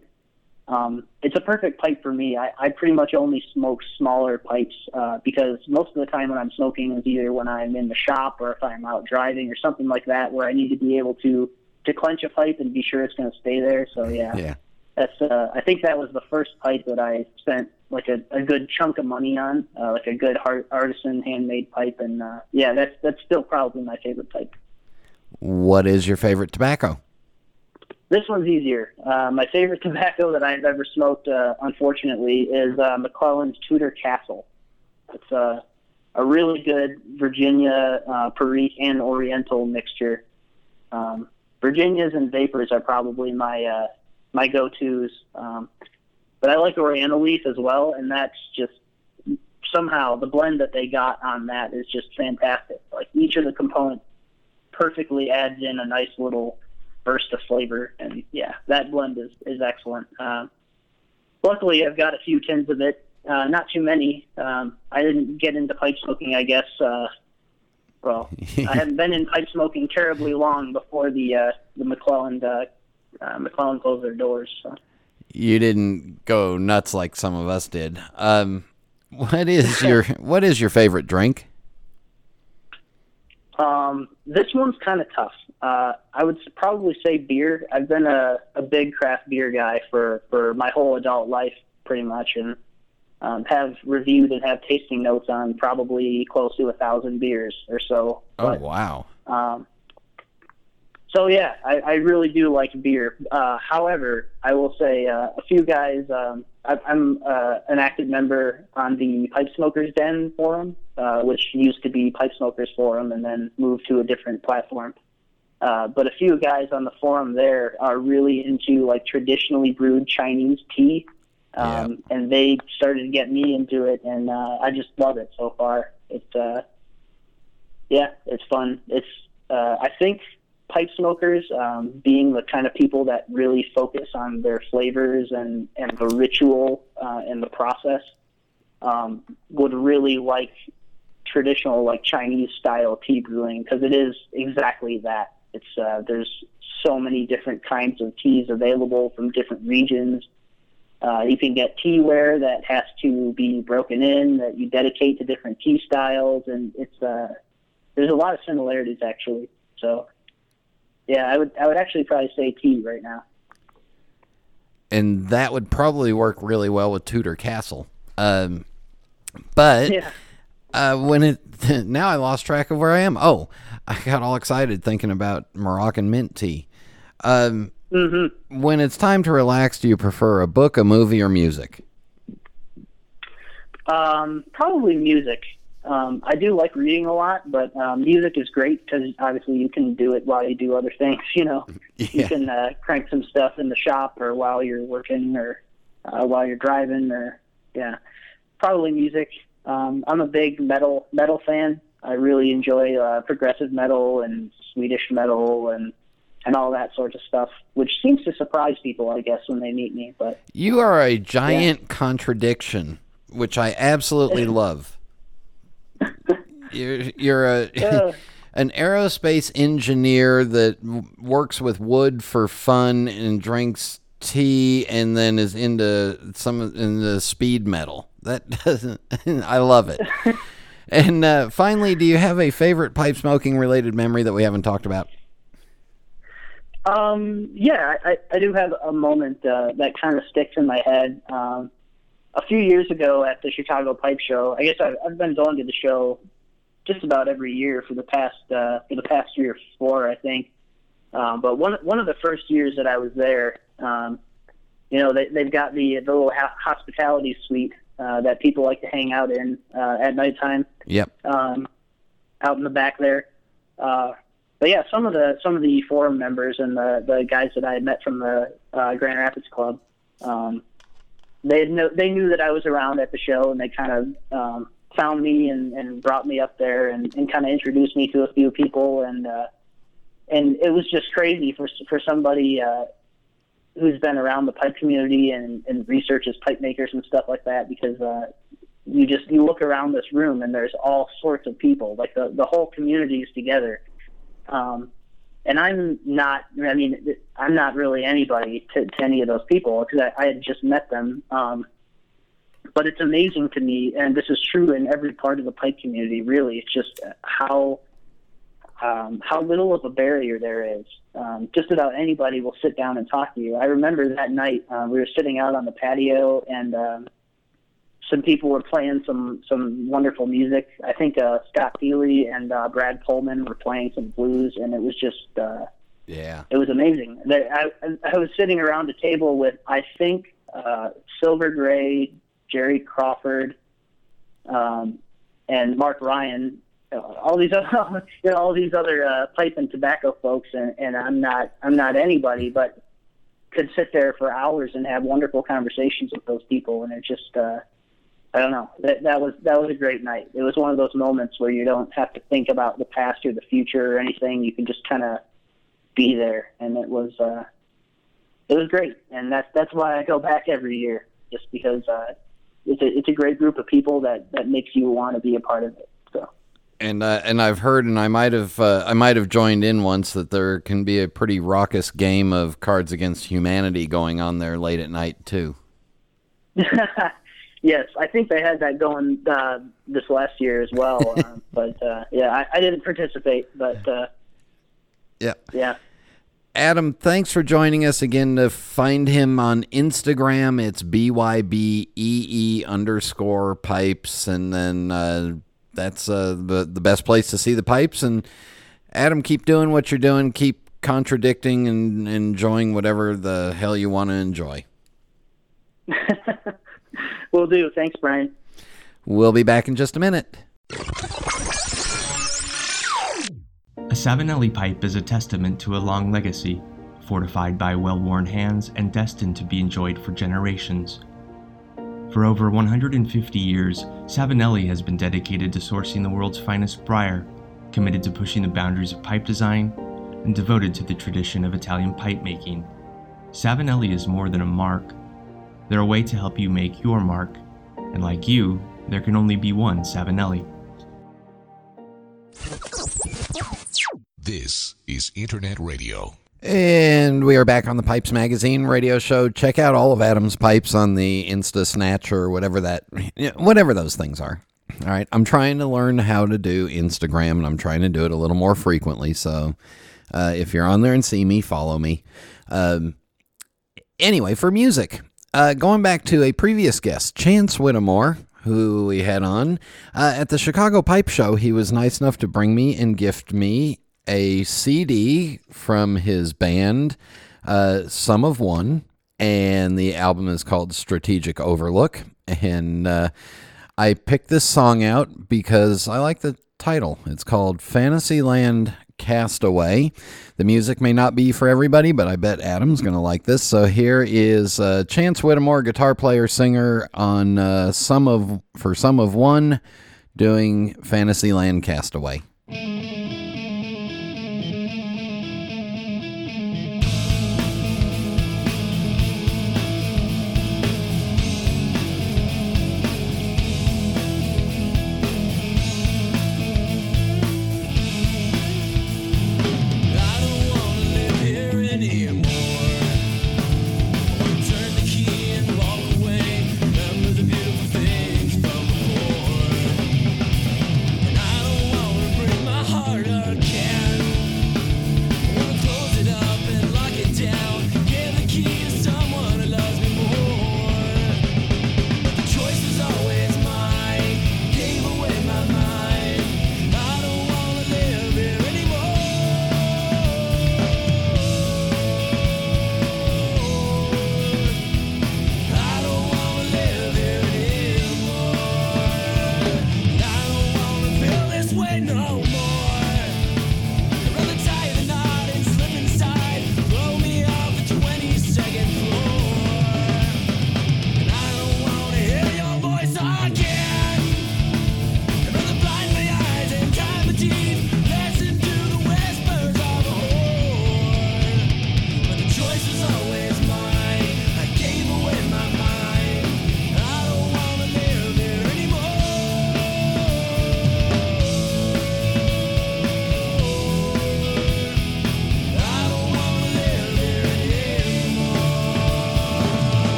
Um, it's a perfect pipe for me. I, I pretty much only smoke smaller pipes uh, because most of the time when I'm smoking is either when I'm in the shop or if I'm out driving or something like that where I need to be able to to clench a pipe and be sure it's going to stay there. So yeah, Yeah. that's uh, I think that was the first pipe that I spent like a, a good chunk of money on, uh, like a good heart, artisan handmade pipe, and uh, yeah, that's that's still probably my favorite pipe. What is your favorite tobacco? This one's easier. Uh, my favorite tobacco that I've ever smoked, uh, unfortunately, is uh, McClelland's Tudor Castle. It's uh, a really good Virginia, uh, Perique, and Oriental mixture. Um, Virginias and VaPers are probably my uh, my go-tos, um, but I like Oriental Leaf as well, and that's just somehow the blend that they got on that is just fantastic. Like each of the components perfectly adds in a nice little burst of flavor, and yeah, that blend is is excellent. Um, luckily, I've got a few tins of it, uh, not too many. Um, I didn't get into pipe smoking, I guess. Uh, well, I haven't been in pipe smoking terribly long before the uh, the McClelland uh, uh, McClelland closed their doors. So. You didn't go nuts like some of us did. Um, what is your what is your favorite drink? Um, this one's kind of tough. Uh, I would probably say beer. I've been a, a big craft beer guy for, for my whole adult life, pretty much, and um, have reviewed and have tasting notes on probably close to a thousand beers or so. Oh But, wow! um, so yeah, I, I really do like beer. Uh, however, I will say uh, a few guys. Um, I, I'm uh, an active member on the Pipe Smokers Den forum, uh, which used to be Pipe Smokers Forum and then moved to a different platform. Uh, but a few guys on the forum there are really into like traditionally brewed Chinese tea, um, and they started to get me into it, and uh, I just love it so far. It's uh, yeah, it's fun. It's uh, I think pipe smokers, um, being the kind of people that really focus on their flavors and and the ritual uh, and the process, um, would really like traditional like Chinese style tea brewing because it is exactly that. It's uh, there's so many different kinds of teas available from different regions. Uh, you can get teaware that has to be broken in that you dedicate to different tea styles, and it's uh, there's a lot of similarities actually. So, yeah, I would I would actually probably say tea right now. And that would probably work really well with Tudor Castle. Um, but Yeah. Uh, when it now I lost track of where I am. Oh, I got all excited thinking about Moroccan mint tea. Um, Mm-hmm. when it's time to relax, do you prefer a book, a movie, or music? Um, probably music. Um, I do like reading a lot, but um, music is great because obviously you can do it while you do other things. You know, you can uh, crank some stuff in the shop or while you're working or uh, while you're driving or yeah, probably music. Um, I'm a big metal metal fan. I really enjoy uh, progressive metal and Swedish metal and and all that sort of stuff, which seems to surprise people, I guess, when they meet me. But You are a giant contradiction, which I absolutely love. You're, you're a Yeah. an aerospace engineer that works with wood for fun and drinks tea, and then is into some in the speed metal. That doesn't. I love it. And uh, finally, do you have a favorite pipe smoking related memory that we haven't talked about? Um, yeah, I, I do have a moment uh, that kind of sticks in my head. Um, a few years ago at the Chicago Pipe Show, I guess I've, I've been going to the show just about every year for the past uh, for the past year or four, I think. Um, but one one of the first years that I was there, um, you know, they, they've got the the little ho- hospitality suite uh, that people like to hang out in uh, at nighttime Yep. um, out in the back there. Uh, but yeah, some of the some of the forum members and the the guys that I had met from the uh, Grand Rapids Club, um, they had know, they knew that I was around at the show, and they kind of um, found me and, and brought me up there and, and kind of introduced me to a few people, and uh, and it was just crazy for for somebody. Uh, who's been around the pipe community and, and researches pipe makers and stuff like that because uh, you just you look around this room and there's all sorts of people like the the whole community is together. Um and i'm not i mean i'm not really anybody to, to any of those people because I, I had just met them. Um but it's amazing to me and this is true in every part of the pipe community really it's just how um, how little of a barrier there is. Um, just about anybody will sit down and talk to you. I remember that night uh, we were sitting out on the patio and um, some people were playing some some wonderful music. I think uh, Scott Feely and uh, Brad Pohlmann were playing some blues, and it was just uh, Yeah. it was amazing. I, I was sitting around a table with I think uh, Silver Gray, Jerry Crawford, um, and Mark Ryan. All these other, you know, all these other uh, pipe and tobacco folks, and, and I'm not I'm not anybody, but could sit there for hours and have wonderful conversations with those people, and it just uh, I don't know that that was that was a great night. It was one of those moments where you don't have to think about the past or the future or anything. You can just kind of be there, and it was uh, it was great, and that's that's why I go back every year, just because uh, it's a it's a great group of people that that makes you want to be a part of it. And uh, and I've heard, and I might have uh, I might have joined in once that there can be a pretty raucous game of Cards Against Humanity going on there late at night too. yes, I think they had that going uh, this last year as well, uh, but uh, yeah, I, I didn't participate, but uh, Yeah. yeah. Adam, thanks for joining us again. To find him on Instagram, it's bybee E underscore pipes, and then uh, that's uh, the the best place to see the pipes. And Adam, keep doing what you're doing. Keep contradicting and enjoying whatever the hell you want to enjoy. Will do. Thanks, Brian. We'll be back in just a minute. A Savinelli pipe is a testament to a long legacy, fortified by well worn hands and destined to be enjoyed for generations. For over 150 years, Savinelli has been dedicated to sourcing the world's finest briar, committed to pushing the boundaries of pipe design, and devoted to the tradition of Italian pipe making. Savinelli is more than a mark. They're a way to help you make your mark, and like you, there can only be one Savinelli. This is Internet Radio. And we are back on the Pipes Magazine radio show. Check out all of Adam's pipes on the Insta Snatch or whatever that, whatever those things are. All right, I'm trying to learn how to do Instagram, and I'm trying to do it a little more frequently. So, uh, if you're on there and see me, follow me. Um, anyway, for music, uh, going back to a previous guest, Chance Whittemore, who we had on uh, at the Chicago Pipe Show, he was nice enough to bring me and gift me a CD from his band, uh, Some of One, and the album is called Strategic Overlook. And uh, I picked this song out because I like the title. It's called Fantasyland Castaway. The music may not be for everybody, but I bet Adam's going to like this. So here is uh, Chance Whittemore, guitar player, singer on uh, some of for some of one, doing Fantasyland Castaway.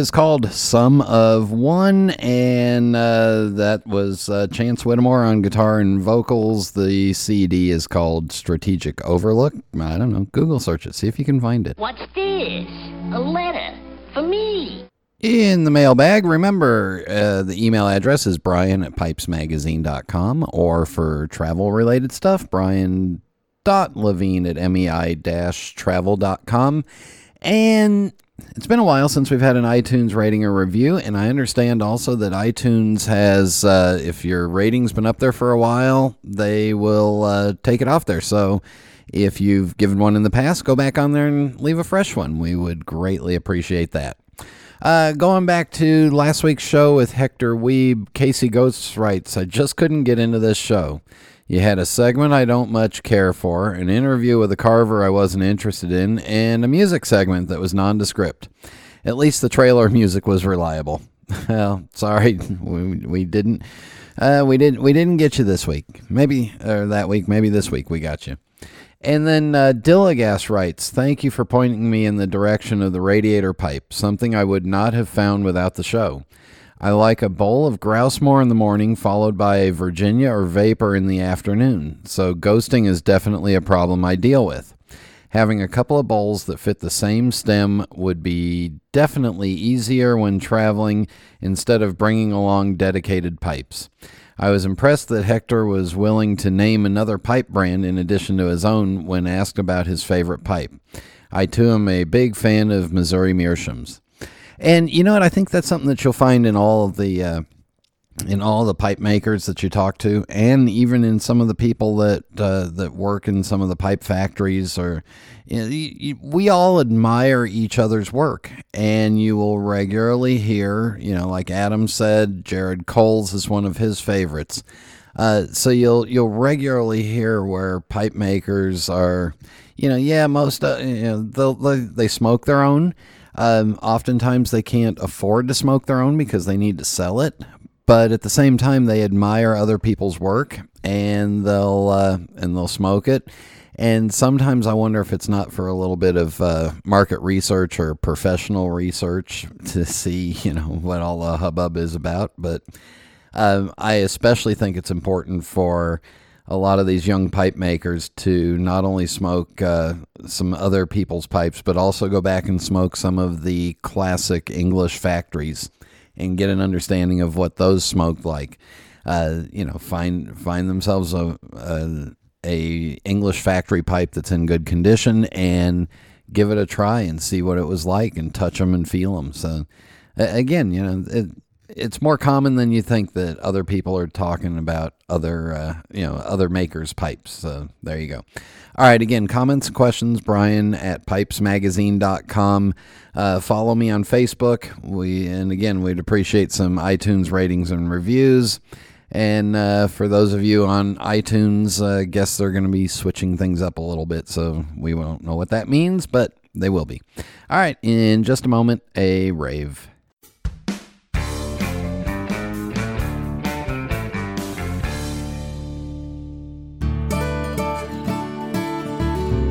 Is called Some of One, and uh, that was uh, Chance Whittemore on guitar and vocals. The CD is called Strategic Overlook. I don't know. Google search it. See if you can find it. What's this? A letter for me. In the mailbag, remember uh, the email address is brian at pipesmagazine.com or for travel related stuff, brian.levine at mei-travel.com. And it's been a while since we've had an iTunes rating or review, and I understand also that iTunes has, uh, if your rating's been up there for a while, they will uh, take it off there. So if you've given one in the past, go back on there and leave a fresh one. We would greatly appreciate that. Uh, going back to last week's show with Hector Weeb, Casey Ghosts writes, I just couldn't get into this show. You had a segment I don't much care for, an interview with a carver I wasn't interested in, and a music segment that was nondescript. At least the trailer music was reliable. well, sorry, we, we didn't. Uh, we didn't. We didn't get you this week. Maybe or that week. Maybe this week we got you. And then uh, Dillagas writes, Thank you for pointing me in the direction of the radiator pipe, something I would not have found without the show. I like a bowl of Grousemoor in the morning, followed by a Virginia or VaPer in the afternoon, so ghosting is definitely a problem I deal with. Having a couple of bowls that fit the same stem would be definitely easier when traveling instead of bringing along dedicated pipes. I was impressed that Hector was willing to name another pipe brand in addition to his own when asked about his favorite pipe. I too am a big fan of Missouri Meerschaums. And you know what? I think that's something that you'll find in all of the uh, in all the pipe makers that you talk to, and even in some of the people that uh, that work in some of the pipe factories, or you know, you, we all admire each other's work, and you will regularly hear, you know, like Adam said, Jared Coles is one of his favorites. Uh, so you'll you'll regularly hear where pipe makers are, you know, yeah, most uh, you know they they smoke their own. Um, oftentimes they can't afford to smoke their own because they need to sell it, but at the same time they admire other people's work and they'll uh, and they'll smoke it. And sometimes I wonder if it's not for a little bit of uh, market research or professional research to see you know what all the hubbub is about but um, I especially think it's important for a lot of these young pipe makers to not only smoke uh, some other people's pipes, but also go back and smoke some of the classic English factories and get an understanding of what those smoked like. Uh, you know, find find themselves a, a, a English factory pipe that's in good condition and give it a try and see what it was like and touch them and feel them. So again, you know, it, it's more common than you think that other people are talking about other uh, you know other makers pipes so there you go. All right again comments questions brian at pipesmagazine.com uh, follow me on facebook. We and again we'd appreciate some itunes ratings and reviews. And uh, for those of you on itunes i guess they're going to be switching things up a little bit so we won't know what that means but they will be. All right in just a moment a rave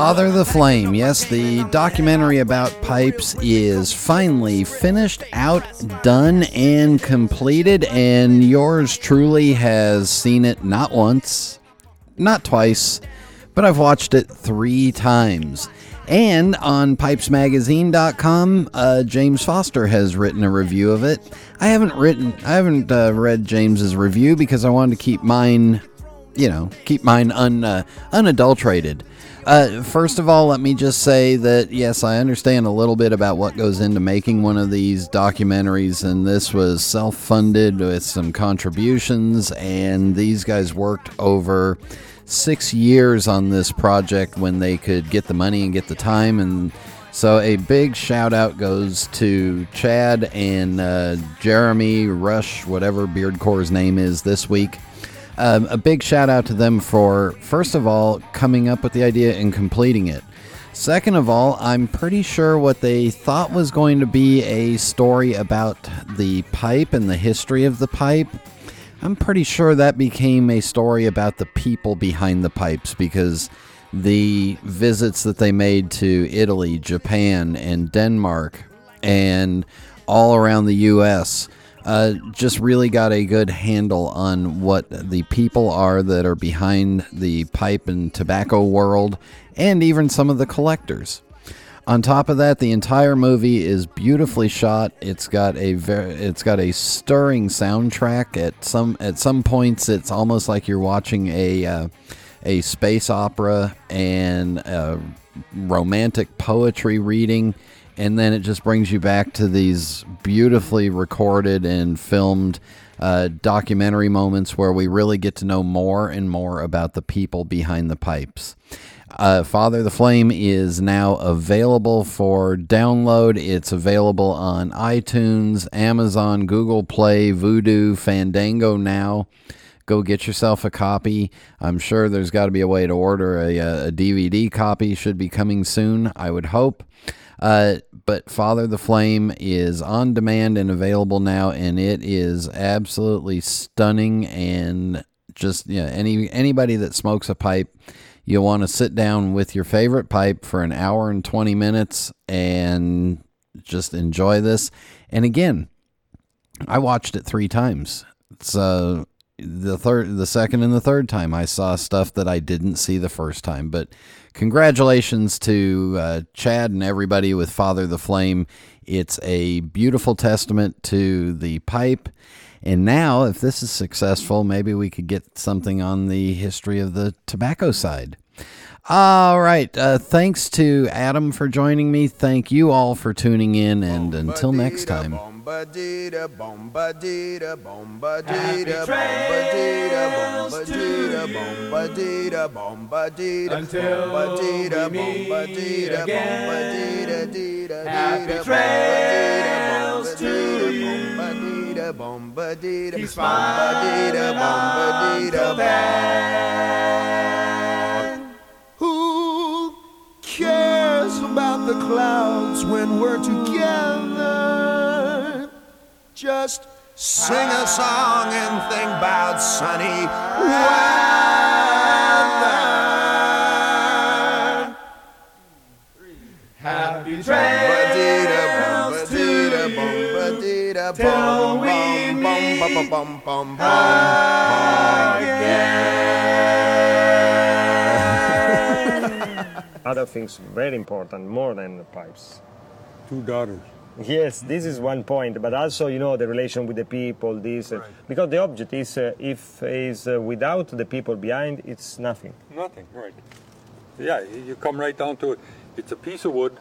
Father the Flame. Yes, the documentary about pipes is finally finished, out, done, and completed. And yours truly has seen it not once, not twice, but I've watched it three times. And on pipesmagazine.com, uh, James Foster has written a review of it. I haven't written, I haven't uh, read James's review because I wanted to keep mine, you know, keep mine un, uh, unadulterated. Uh, first of all, let me just say that yes, I understand a little bit about what goes into making one of these documentaries, and this was self funded with some contributions, and these guys worked over six years on this project when they could get the money and get the time and so a big shout out goes to Chad and uh, Jeremy Rush, whatever Beardcore's name is this week. Um, a big shout out to them for, first of all, coming up with the idea and completing it. Second of all, I'm pretty sure what they thought was going to be a story about the pipe and the history of the pipe I'm pretty sure that became a story about the people behind the pipes because the visits that they made to Italy, Japan, and Denmark, and all around the U.S. Uh, just really got a good handle on what the people are that are behind the pipe and tobacco world, and even some of the collectors. On top of that, the entire movie is beautifully shot. It's got a very, it's got a stirring soundtrack. At some at some points, it's almost like you're watching a uh, a space opera and a romantic poetry reading, and then it just brings you back to these beautifully recorded and filmed. Uh, documentary moments where we really get to know more and more about the people behind the pipes. Uh, Father the Flame is now available for download. It's available on iTunes, Amazon, Google Play, Vudu, Fandango now. Go get yourself a copy. I'm sure there's got to be a way to order a, a, DVD copy. Should be coming soon, I would hope. Uh, but Father the Flame is on demand and available now, and it is absolutely stunning. And just yeah, any anybody that smokes a pipe You'll want to sit down with your favorite pipe for an hour and 20 minutes and just enjoy this. And again, I watched it three times. So the third, the second, and the third time I saw stuff that I didn't see the first time. But congratulations to uh, Chad and everybody with Father the Flame. It's a beautiful testament to the pipe. And now, if this is successful, maybe we could get something on the history of the tobacco side. All right. Uh, thanks to Adam for joining me. Thank you all for tuning in. And until next time. Happy trails to bombadita, He's bombadita, bombadita, bombadita. Who cares about the clouds when we're together? Just sing a song and think about sunny weather. Happy trails to till we meet again. Other things very important, more than the pipes. Two daughters. Yes, this is one point, but also you know the relation with the people. This uh, because the object is uh, if is uh, without the people behind, it's nothing. Nothing, right? Yeah, you come right down to it. It's a piece of wood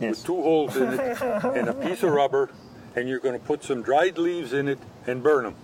with two holes in it and a piece of rubber, and you're going to put some dried leaves in it and burn them.